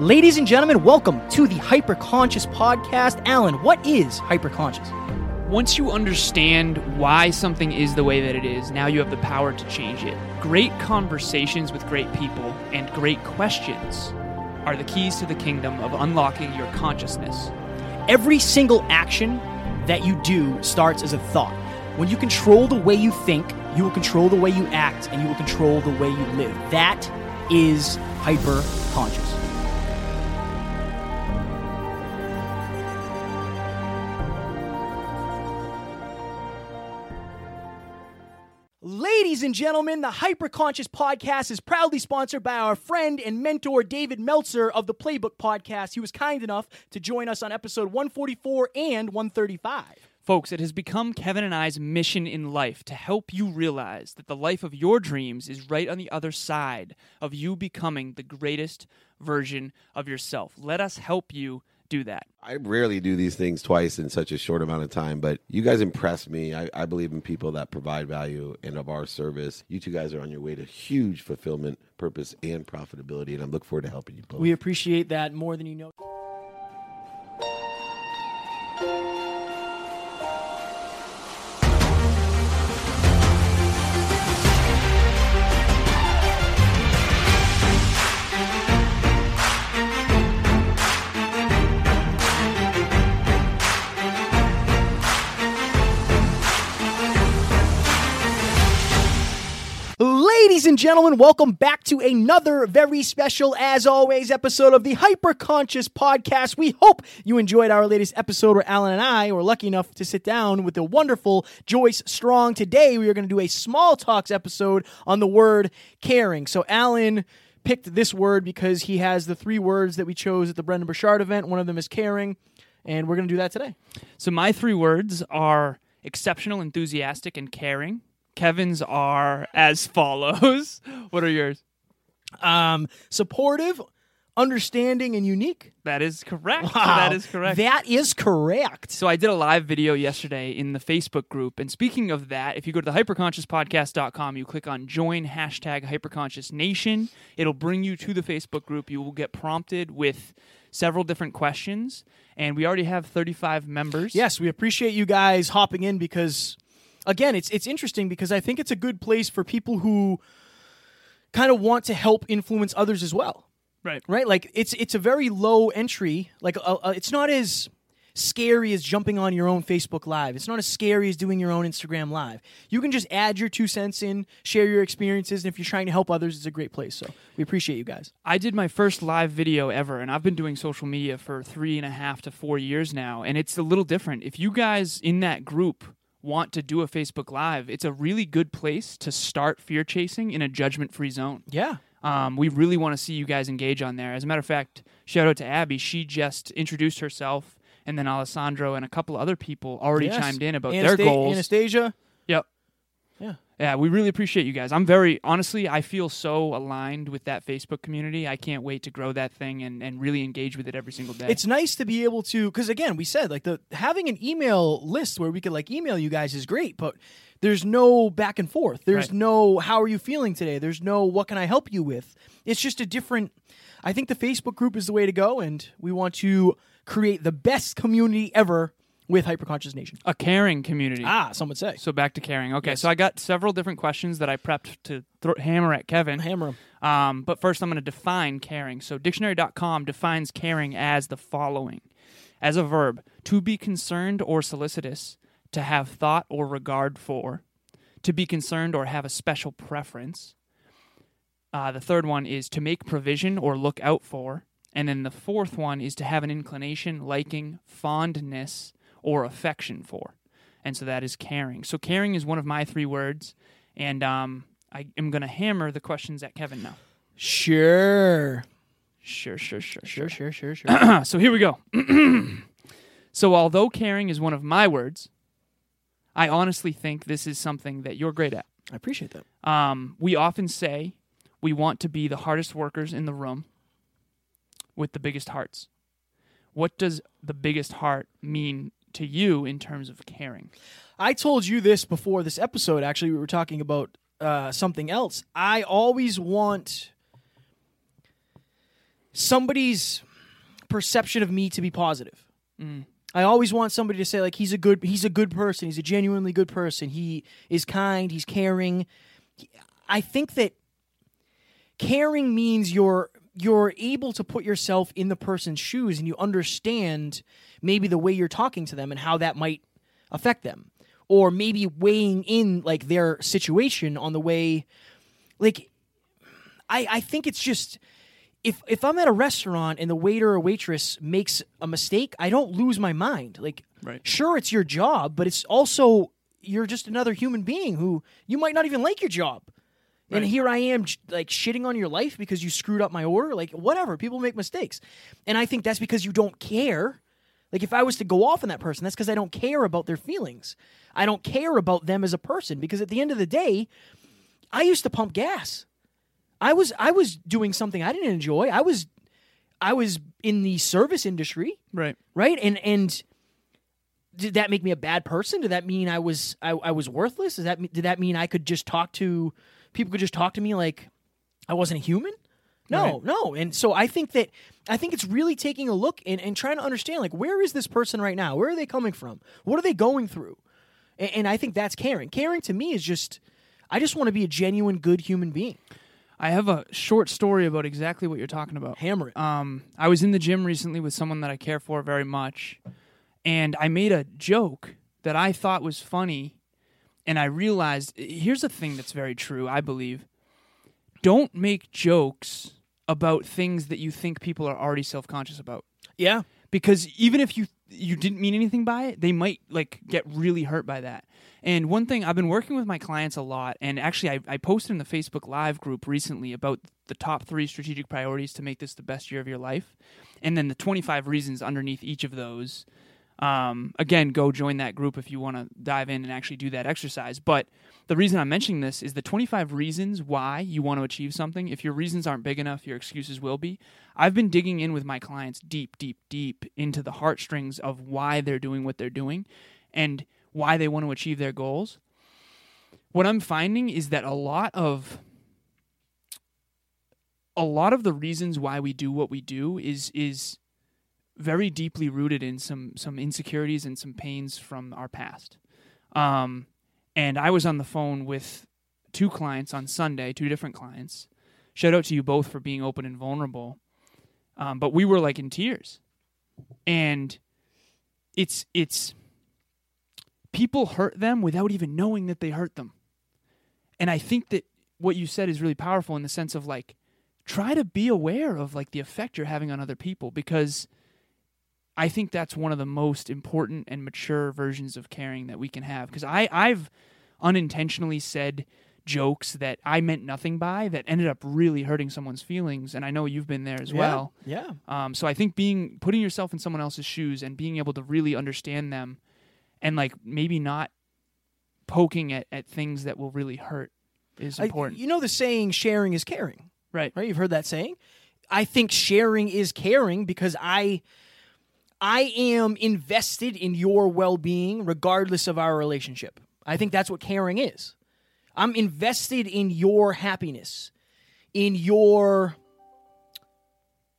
Ladies and gentlemen, welcome to the Hyperconscious Podcast. Alan, what is hyperconscious? Once you understand why something is the way that it is, now you have the power to change it. Great conversations with great people and great questions are the keys to the kingdom of unlocking your consciousness. Every single action that you do starts as a thought. When you control the way you think, you will control the way you act and you will control the way you live. That is hyperconscious. Ladies and gentlemen, the Hyperconscious Podcast is proudly sponsored by our friend and mentor David Meltzer of the Playbook Podcast. He was kind enough to join us on episode 144 and 135. Folks, it has become Kevin and I's mission in life to help you realize that the life of your dreams is right on the other side of you becoming the greatest version of yourself. Let us help you do that. I rarely do these things twice in such a short amount of time, but you guys impress me. I, I, believe in people that provide value and of our service. You two guys are on your way to huge fulfillment, purpose, and profitability, and I look forward to helping you both. We appreciate that more than you know. And gentlemen, welcome back to another very special, as always, episode of the Hyperconscious Podcast. We hope you enjoyed our latest episode where Alan and I were lucky enough to sit down with the wonderful Joyce Strong. Today, we are going to do a small talks episode on the word caring. So, Alan picked this word because he has the three words that we chose at the Brendon Burchard event. One of them is caring, and we're going to do that today. So, my three words are exceptional, enthusiastic, and caring. Kevin's are as follows. what are yours? Um, supportive, understanding, and unique. That is correct. Wow. That is correct. That is correct. So I did a live video yesterday in the Facebook group. And speaking of that, if you go to the hyperconsciouspodcast.com, you click on join hashtag hyperconscious nation. It'll bring you to the Facebook group. You will get prompted with several different questions. And we already have 35 members. Yes, we appreciate you guys hopping in because again, it's it's interesting because I think it's a good place for people who kind of want to help influence others as well. Right. Right? Like it's it's a very low entry. Like uh, uh, it's not as scary as jumping on your own Facebook live. It's not as scary as doing your own Instagram live. You can just add your two cents in, share your experiences, and if you're trying to help others, it's a great place. So we appreciate you guys. I did my first live video ever, and I've been doing social media for three and a half to four years now, and it's a little different. If you guys in that group want to do a Facebook Live, it's a really good place to start fear chasing in a judgment free zone. Yeah. Um, we really want to see you guys engage on there. As a matter of fact, shout out to Abby. She just introduced herself, and then Alessandro and a couple other people already Yes. chimed in about their goals. Anastasia. Yep. Yeah. Yeah, we really appreciate you guys. I'm very honestly, I feel so aligned with that Facebook community. I can't wait to grow that thing and, and really engage with it every single day. It's nice to be able to because again, we said like the having an email list where we could like email you guys is great, but there's no back and forth. There's Right. no how are you feeling today? There's no what can I help you with? It's just a different I think the Facebook group is the way to go and we want to create the best community ever with Hyperconscious Nation. a caring community. Ah, some would say. So back to caring. Okay, Yes. so I got several different questions that I prepped to thro- hammer at Kevin. Hammer. Um, but first, I'm going to define caring. So dictionary.com defines caring as the following: as a verb, to be concerned or solicitous, to have thought or regard for, to be concerned or have a special preference. Uh, the third one is to make provision or look out for. And then the fourth one is to have an inclination, liking, fondness, or affection for. And so that is caring. So caring is one of my three words. And um, I am going to hammer the questions at Kevin now. Sure. Sure, sure, sure, Sure, sure. sure, sure, sure. so here we go. so although caring is one of my words, I honestly think this is something that you're great at. I appreciate that. Um, we often say we want to be the hardest workers in the room with the biggest hearts. What does the biggest heart mean to you in terms of caring? I told you this before this episode. Actually, we were talking about uh, something else. I always want. somebody's perception of me to be positive. I always want somebody to say like he's a good he's a good person. He's a genuinely good person. He is kind. He's caring. I think that caring means you're you're able to put yourself in the person's shoes and you understand maybe the way you're talking to them and how that might affect them or maybe weighing in like their situation on the way like I, I think it's just if if I'm at a restaurant and the waiter or waitress makes a mistake, I don't lose my mind. Like, Right. sure, it's your job, but it's also you're just another human being who you might not even like your job. And here I am, like shitting on your life because you screwed up my order. Like, whatever. People make mistakes, and I think that's because you don't care. Like, if I was to go off on that person, that's because I don't care about their feelings. I don't care about them as a person because at the end of the day, I used to pump gas. I was I was doing something I didn't enjoy. I was I was in the service industry, Right. right? And and did that make me a bad person? Did that mean I was I, I was worthless? Does that did that mean I could just talk to people could just talk to me like I wasn't a human? No, Right. no. And so I think that I think it's really taking a look and, and trying to understand like where is this person right now? Where are they coming from? What are they going through? And, and I think that's caring. Caring to me is just I just want to be a genuine good human being. I have a short story about exactly what you're talking about. Hammer it. Um, I was in the gym recently with someone that I care for very much, and I made a joke that I thought was funny, and I realized eh, here's a thing that's very true. I believe, don't make jokes about things that you think people are already self conscious about, yeah. because even if you you didn't mean anything by it, they might like get really hurt by that. And one thing I've been working with my clients a lot, and actually I, I posted in the Facebook Live group recently about the top three strategic priorities to make this the best year of your life, and then the 25 reasons underneath each of those. Um, again, go join that group if you want to dive in and actually do that exercise. But the reason I'm mentioning this is the 25 reasons why you want to achieve something. If your reasons aren't big enough, your excuses will be. I've been digging in with my clients deep, deep, deep into the heartstrings of why they're doing what they're doing and why they want to achieve their goals. What I'm finding is that a lot of a lot of the reasons why we do what we do is is very deeply rooted in some some insecurities and some pains from our past. Um, and I was on the phone with two clients on Sunday, two different clients. Shout out to you both for being open and vulnerable. Um, but we were like in tears, and it's it's people hurt them without even knowing that they hurt them. And I think that what you said is really powerful in the sense of like try to be aware of like the effect you're having on other people because I think that's one of the most important and mature versions of caring that we can have because I I've unintentionally said jokes that I meant nothing by that ended up really hurting someone's feelings and I know you've been there as well. Yeah. Um, so I think being putting yourself in someone else's shoes and being able to really understand them and like maybe not poking at, at things that will really hurt is I- important. you know the saying sharing is caring, right. right? You've heard that saying. I think sharing is caring because I I am invested in your well-being regardless of our relationship. I think that's what caring is. I'm invested in your happiness, in your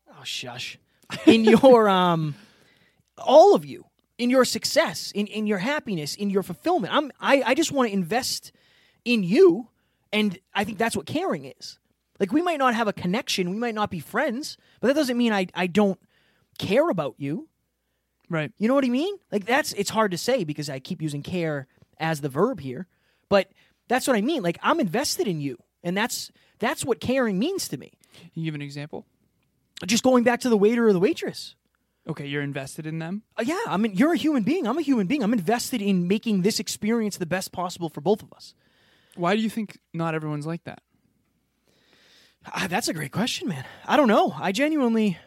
oh shush, in your um all of you, in your success, in in your happiness, in your fulfillment. I'm I I just want to invest in you and I think that's what caring is. Like we might not have a connection, we might not be friends, but that doesn't mean I I don't care about you. Right. You know what I mean? Like that's it's hard to say because I keep using care as the verb here, but that's what I mean. Like I'm invested in you, and that's that's what caring means to me. Can you give an example? Just going back to the waiter or the waitress. Okay, you're invested in them. Uh, yeah, I mean you're a human being. I'm a human being. I'm invested in making this experience the best possible for both of us. Why do you think not everyone's like that? Ah, that's a great question, man. I don't know. I genuinely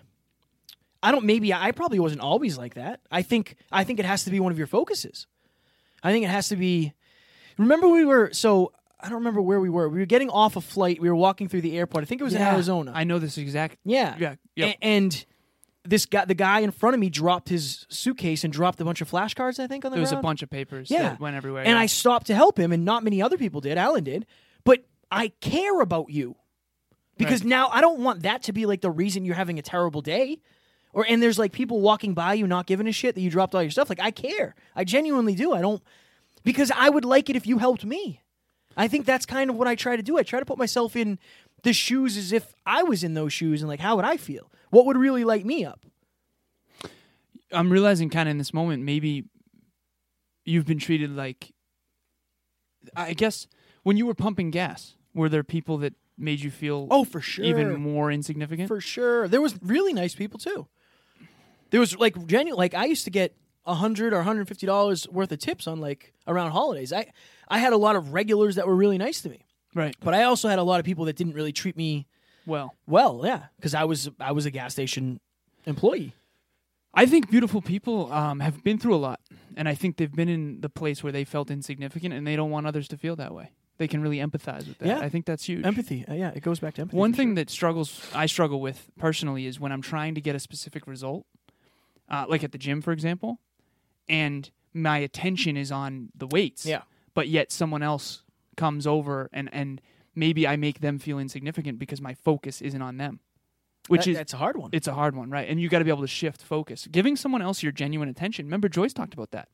I don't maybe I probably wasn't always like that. I think I think it has to be one of your focuses. I think it has to be Remember we were so I don't remember where we were. We were getting off a flight. We were walking through the airport. I think it was in Arizona. I know this exact. yeah. Yeah. Yep. A- and this guy the guy in front of me dropped his suitcase and dropped a bunch of flashcards, I think, on the there was a bunch of papers Yeah. that went everywhere. And yeah. I stopped to help him, and not many other people did. Alan did. But I care about you. Because now I don't want that to be like the reason you're having a terrible day. Or and there's like people walking by you not giving a shit that you dropped all your stuff. Like I care. I genuinely do. I don't because I would like it if you helped me. I think that's kind of what I try to do. I try to put myself in the shoes as if I was in those shoes and like how would I feel? What would really light me up? I'm realizing kind of in this moment maybe you've been treated like I guess when you were pumping gas, were there people that made you feel Oh, for sure. even more insignificant? For sure. There was really nice people too. There was like genuine like I used to get a hundred or hundred fifty dollars worth of tips on like around holidays. I I had a lot of regulars that were really nice to me. right. But I also had a lot of people that didn't really treat me Well, well, yeah. Because I was I was a gas station employee. I think beautiful people um, have been through a lot, and I think they've been in the place where they felt insignificant, and they don't want others to feel that way. They can really empathize with that. Yeah. I think that's huge. Empathy. Uh, yeah, it goes back to empathy. One thing sure. that struggles I struggle with personally is when I'm trying to get a specific result, uh, like at the gym, for example, and my attention is on the weights. Yeah. But yet someone else comes over and and maybe I make them feel insignificant because my focus isn't on them, which That- is that's a hard one. it's a hard one, right? And you got to be able to shift focus. Giving someone else your genuine attention. Remember, Joyce talked about that.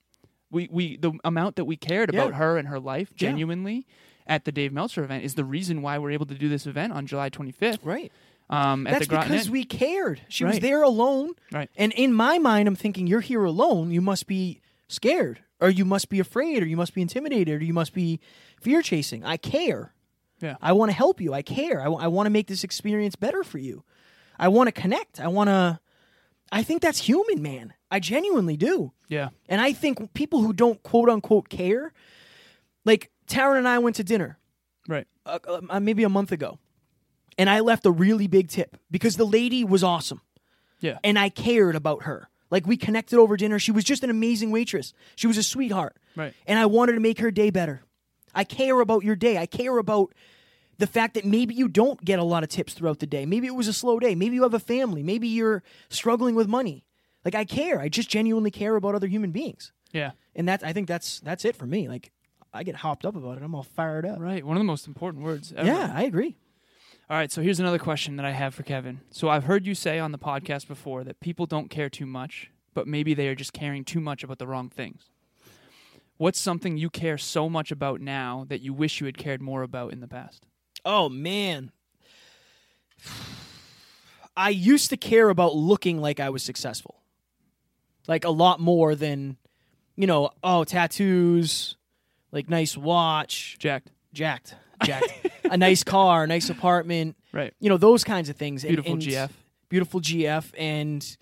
We we the amount that we cared Yeah. about her and her life Yeah. genuinely at the Dave Meltzer event is the reason why we're able to do this event on July 25th right. Um, at That's because Inn. we cared. She was there alone. Right. And in my mind, I'm thinking, you're here alone. You must be scared, or you must be afraid, or you must be intimidated, or you must be fear chasing. I care. Yeah. I want to help you. I care. I, want to make this experience better for you. I want to connect. I want to. I think that's human, man. I genuinely do. yeah, And I think people who don't quote unquote care, like Taryn and I went to dinner right. uh, uh, maybe a month ago, and I left a really big tip because the lady was awesome Yeah, and I cared about her. Like we connected over dinner. She was just an amazing waitress. She was a sweetheart. Right. And I wanted to make her day better. I care about your day. I care about the fact that maybe you don't get a lot of tips throughout the day. Maybe it was a slow day. Maybe you have a family. Maybe you're struggling with money. Like I care. I just genuinely care about other human beings. yeah. And that's I think that's that's it for me. Like I get hopped up about it. I'm all fired up. Right. One of the most important words ever. Yeah, I agree. All right. So here's another question that I have for Kevin. So I've heard you say on the podcast before that people don't care too much, but maybe they are just caring too much about the wrong things. What's something you care so much about now that you wish you had cared more about in the past? Oh man. I used to care about looking like I was successful. Like a lot more than, you know, oh, tattoos, like nice watch, Jacked. jacked, jacked, a nice car, a nice apartment, Right. you know, those kinds of things. Beautiful and GF. Beautiful GF. And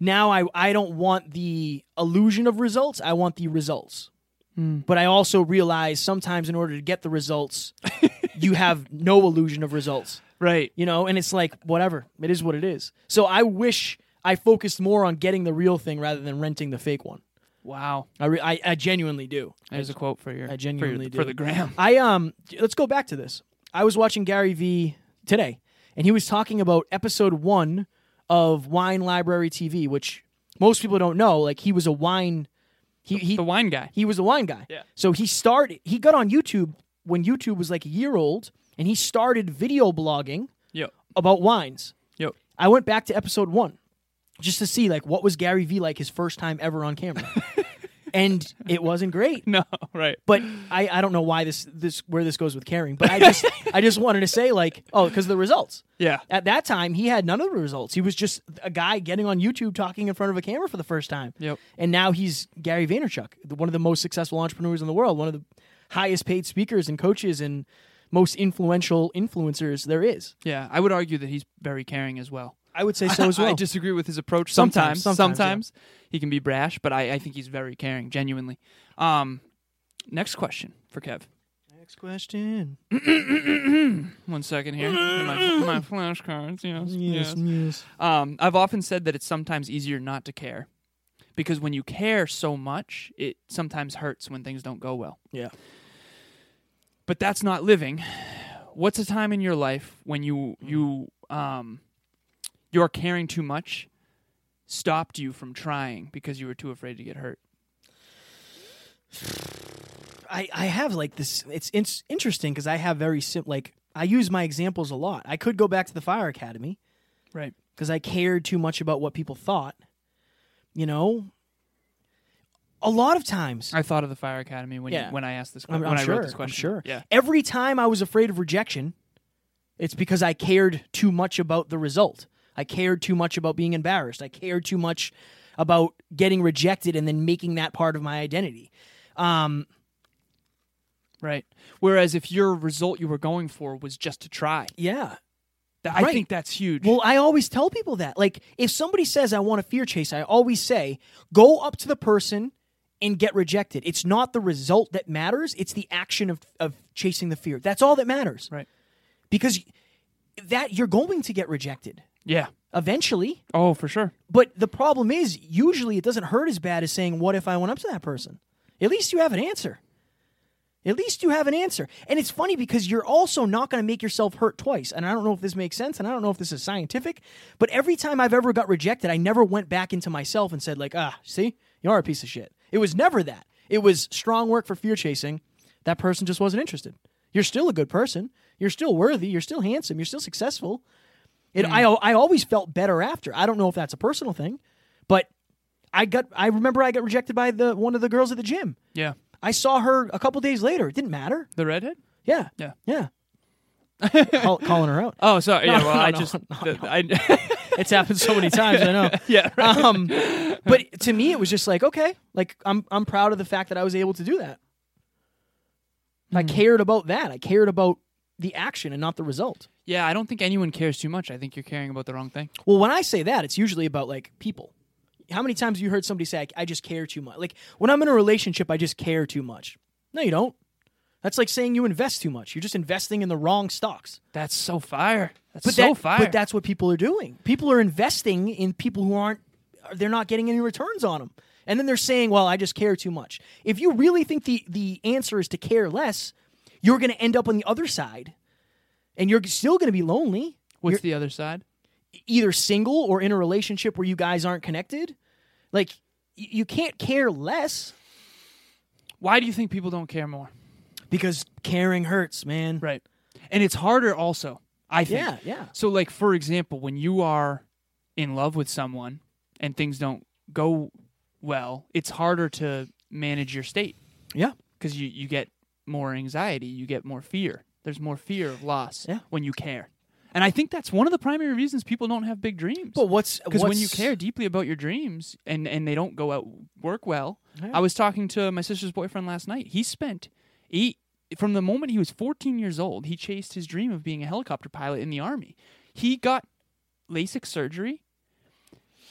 now I, I don't want the illusion of results. I want the results. Hmm. But I also realize sometimes in order to get the results, you have no illusion of results Right. you know and it's like whatever it is what it is so i wish i focused more on getting the real thing rather than renting the fake one Wow. i, re- I, I genuinely do There's a quote for your I genuinely for, do. for the gram. i um let's go back to this i was watching gary vee today and he was talking about episode one of wine library tv which most people don't know like he was a wine he, he the wine guy. he was a wine guy. Yeah. So he started. He got on YouTube when YouTube was like a year old, and he started video blogging Yep. about wines. Yep. I went back to episode one just to see like what was Gary Vee like his first time ever on camera, and it wasn't great. No. Right. But I, I don't know why this this where this goes with caring. But I just I just wanted to say like oh because the results. Yeah. At that time, he had none of the results. He was just a guy getting on YouTube talking in front of a camera for the first time. Yep. And now he's Gary Vaynerchuk, one of the most successful entrepreneurs in the world, one of the highest paid speakers and coaches and most influential influencers there is. Yeah. I would argue that he's very caring as well. I would say so as well. I disagree with his approach Sometimes, sometimes. sometimes, Sometimes, he can be brash, but I, I think he's very caring, genuinely. Um, next question for Kev. Next question. One second here. my, my flashcards. Yes. Yes. yes. Um, I've often said that it's sometimes easier not to care, because when you care so much, it sometimes hurts when things don't go well. Yeah. But that's not living. What's a time in your life when you you um your caring too much stopped you from trying because you were too afraid to get hurt? I, I have like this. It's, it's interesting because I have very sim like I use my examples a lot. I could go back to the fire academy Right. because I cared too much about what people thought. You know, a lot of times, I thought of the fire academy when Yeah. you, when I asked this I'm, question. I'm when sure, I wrote this I'm question. sure. Yeah. Every time I was afraid of rejection, it's because I cared too much about the result. I cared too much about being embarrassed. I cared too much about getting rejected and then making that part of my identity. Um, Right. Whereas if your result you were going for was just to try, yeah. th- I Right. think that's huge. Well, I always tell people that. Like, if somebody says, I want a fear chase, I always say, go up to the person and get rejected. It's not the result that matters, it's the action of, of chasing the fear. That's all that matters. right. Because that you're going to get rejected Yeah. eventually. Oh, for sure. But the problem is, usually it doesn't hurt as bad as saying, What if I went up to that person? At least you have an answer. At least you have an answer. And it's funny because you're also not going to make yourself hurt twice. And I don't know if this makes sense and I don't know if this is scientific, but every time I've ever got rejected, I never went back into myself and said, like, ah, see, you are a piece of shit. It was never that. It was strong work for fear chasing. That person just wasn't interested. You're still a good person. You're still worthy. You're still handsome. You're still successful. It, I, I always felt better after. I don't know if that's a personal thing, but I got I remember I got rejected by the one of the girls at the gym. Yeah. I saw her a couple days later. It didn't matter. The redhead? Yeah. Yeah. Yeah. Call, calling her out. Oh, sorry. yeah, well, no, I no, just no, the- I It's happened so many times, I know. Yeah. right. Um but to me it was just like, okay, like I'm I'm proud of the fact that I was able to do that. I cared about that. I cared about the action and not the result. Yeah, I don't think anyone cares too much. I think you're caring about the wrong thing. Well, when I say that, it's usually about like people. How many times have you heard somebody say, I, I just care too much? Like when I'm in a relationship, I just care too much. No, you don't. That's like saying you invest too much. You're just investing in the wrong stocks. That's so fire. That's But so that, fire. But that's what people are doing. People are investing in people who aren't. They're not getting any returns on them, and then they're saying, "Well, I just care too much." If you really think the the answer is to care less, you're going to end up on the other side, and you're still going to be lonely. What's You're the other side? either single or in a relationship where you guys aren't connected. Like you can't care less Why do you think people don't care more? because caring hurts, man. Right. And it's harder also, I think. Yeah, yeah. So like for example, when you are in love with someone and things don't go well, it's harder to manage your state Yeah. because you, you get more anxiety, you get more fear. There's more fear of loss Yeah. when you care. And I think that's one of the primary reasons people don't have big dreams. But what's Because when you care deeply about your dreams and, and they don't go out work well, Yeah. I was talking to my sister's boyfriend last night. He spent he from the moment he was 14 years old, he chased his dream of being a helicopter pilot in the army. He got LASIK surgery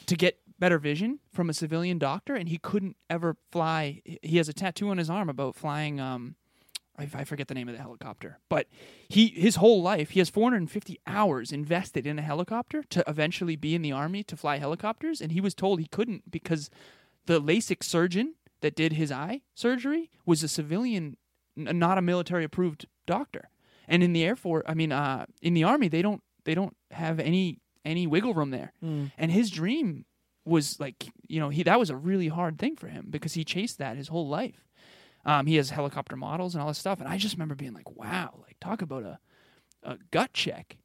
to get better vision from a civilian doctor, and he couldn't ever fly. He has a tattoo on his arm about flying. Um, I, I forget the name of the helicopter, but he his whole life he has 450 hours invested in a helicopter to eventually be in the army to fly helicopters, and he was told he couldn't because the LASIK surgeon that did his eye surgery was a civilian, n- not a military approved doctor. And in the Air Force, I mean, uh, in the Army, they don't they don't have any any wiggle room there. Mm. And his dream was like, you know, he that was a really hard thing for him because he chased that his whole life. Um, he has helicopter models and all this stuff, and I just remember being like, wow, like talk about a a gut check.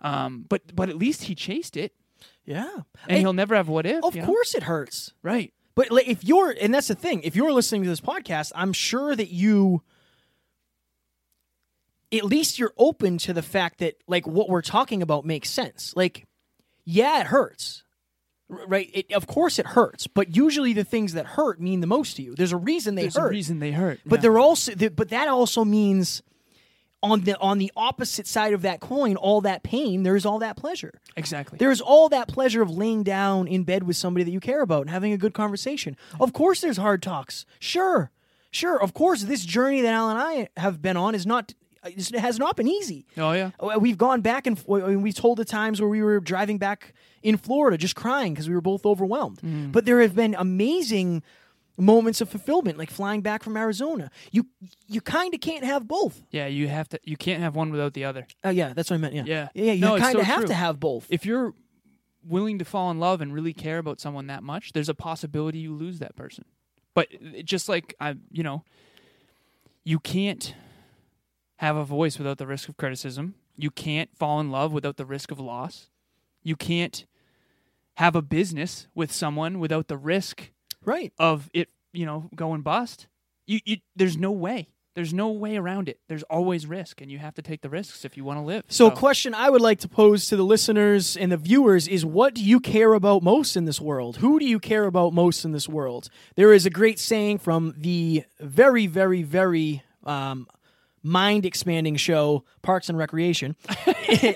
Um, but but at least he chased it, Yeah. and he'll never have what if. of you know? course it hurts. right? But like, if you're, and that's the thing, if you're listening to this podcast, I'm sure that you, at least you're open to the fact that like what we're talking about makes sense. Like, yeah, it hurts, right? It, of course it hurts, but usually the things that hurt mean the most to you. There's a reason they There's hurt. a reason they hurt, But yeah. they're also, th- but that also means on the on the opposite side of that coin, all that pain, there's all that pleasure. exactly. There's all that pleasure of laying down in bed with somebody that you care about and having a good conversation. Of course, there's hard talks. Sure, sure. Of course, this journey that Al and I have been on is not it has not been easy. oh yeah. Uh, we've gone back and I we told the times where we were driving back in Florida, just crying because we were both overwhelmed. Mm. But there have been amazing moments of fulfillment, like flying back from Arizona. You you kind of can't have both. Yeah, you have to. You can't have one without the other. Oh yeah, that's what I meant. Yeah, Yeah. yeah. You No, kind of so have true. to have both. If you're willing to fall in love and really care about someone that much, there's a possibility you lose that person. But just like I, you know, you can't have a voice without the risk of criticism. You can't fall in love without the risk of loss. You can't have a business with someone without the risk Right. of it, you know, going bust. You, you there's no way. There's no way around it. There's always risk, and you have to take the risks if you want to live. So, a question I would like to pose to the listeners and the viewers is what do you care about most in this world? Who do you care about most in this world? There is a great saying from the very, very, very um, mind expanding show Parks and Recreation.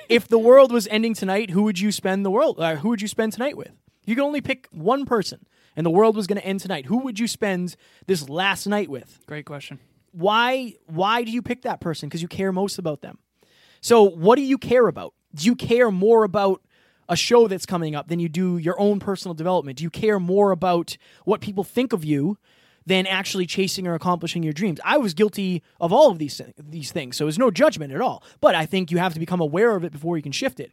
if the world was ending tonight, who would you spend the world? Uh, who would you spend tonight with? You can only pick one person, and the world was going to end tonight. Who would you spend this last night with? great question. why why do you pick that person because you care most about them so what do you care about do you care more about a show that's coming up than you do your own personal development do you care more about what people think of you than actually chasing or accomplishing your dreams. I was guilty of all of these these things so it's no judgment at all. But i think you have to become aware of it before you can shift it.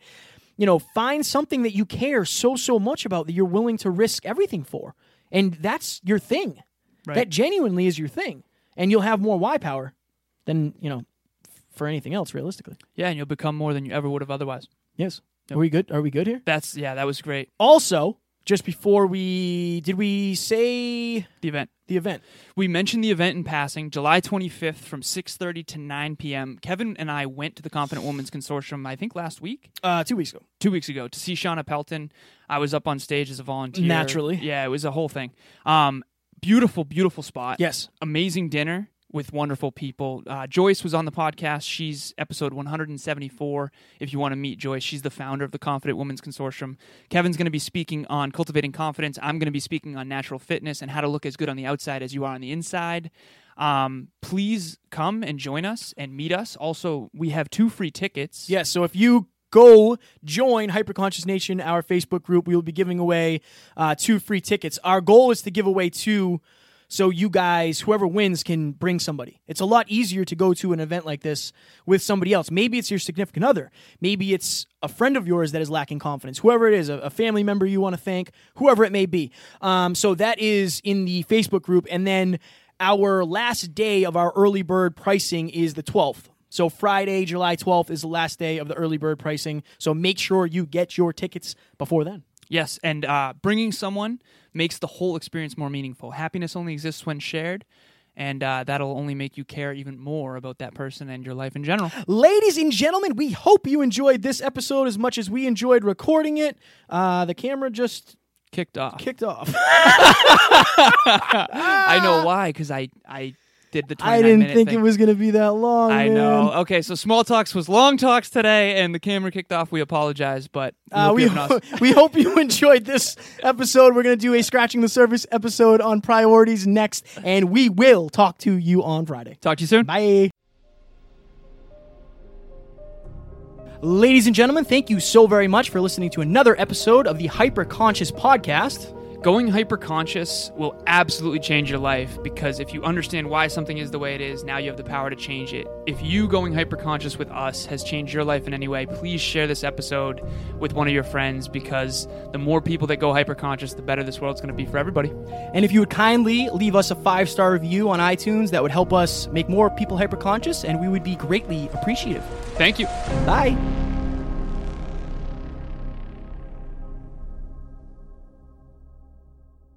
You know find something that you care so so much about that you're willing to risk everything for and that's your thing. Right. that genuinely is your thing and you'll have more y power than you know for anything else realistically. Yeah, and you'll become more than you ever would have otherwise. yes. Are we good? Are we good here? That's yeah, that was great. also just before we did we say The event. the event We mentioned the event in passing, July 25th from 6:30 to 9 p.m. Kevin and I went to the Confident Women's Consortium, I think last week, uh two weeks ago two weeks ago, to see Shauna Pelton. I was up on stage as a volunteer. Naturally. yeah, it was a whole thing. Um, beautiful, beautiful spot. yes amazing dinner with wonderful people. Uh, Joyce was on the podcast. She's episode 174. If you want to meet Joyce, she's the founder of the Confident Women's Consortium. Kevin's going to be speaking on cultivating confidence. I'm going to be speaking on natural fitness and how to look as good on the outside as you are on the inside. Um, please come and join us and meet us. Also, we have two free tickets. yes so if you go join hyperconscious nation our facebook group we will be giving away uh, two free tickets our goal is to give away two so you guys whoever wins can bring somebody. It's a lot easier to go to an event like this with somebody else. Maybe it's your significant other. Maybe it's a friend of yours that is lacking confidence. Whoever it is a, a family member you want to thank whoever it may be. Um, so that is in the facebook group. And then our last day of our early bird pricing is the 12th so Friday, July 12th is the last day of the early bird pricing. So make sure you get your tickets before then. Yes, and uh, bringing someone makes the whole experience more meaningful. Happiness only exists when shared, and uh, that'll only make you care even more about that person and your life in general. Ladies and gentlemen, we hope you enjoyed this episode as much as we enjoyed recording it. Uh, the camera just Kicked off. kicked off. I know why, because I I did the. 29 I didn't think thing. it was going to be that long. I man. know. Okay, so small talks was long talks today, and the camera kicked off. We apologize, but we Uh, hope we, you have an awesome- we hope you enjoyed this episode. We're going to do a Scratching the Surface episode on priorities next, and we will talk to you on Friday. talk to you soon. Bye. Ladies and gentlemen, thank you so very much for listening to another episode of the Hyper Conscious Podcast. Going hyperconscious will absolutely change your life because if you understand why something is the way it is, now you have the power to change it. If you going hyperconscious with us has changed your life in any way, please share this episode with one of your friends because the more people that go hyperconscious, the better this world's going to be for everybody. And if you would kindly leave us a five star review on iTunes, that would help us make more people hyperconscious and we would be greatly appreciative. Thank you. Bye.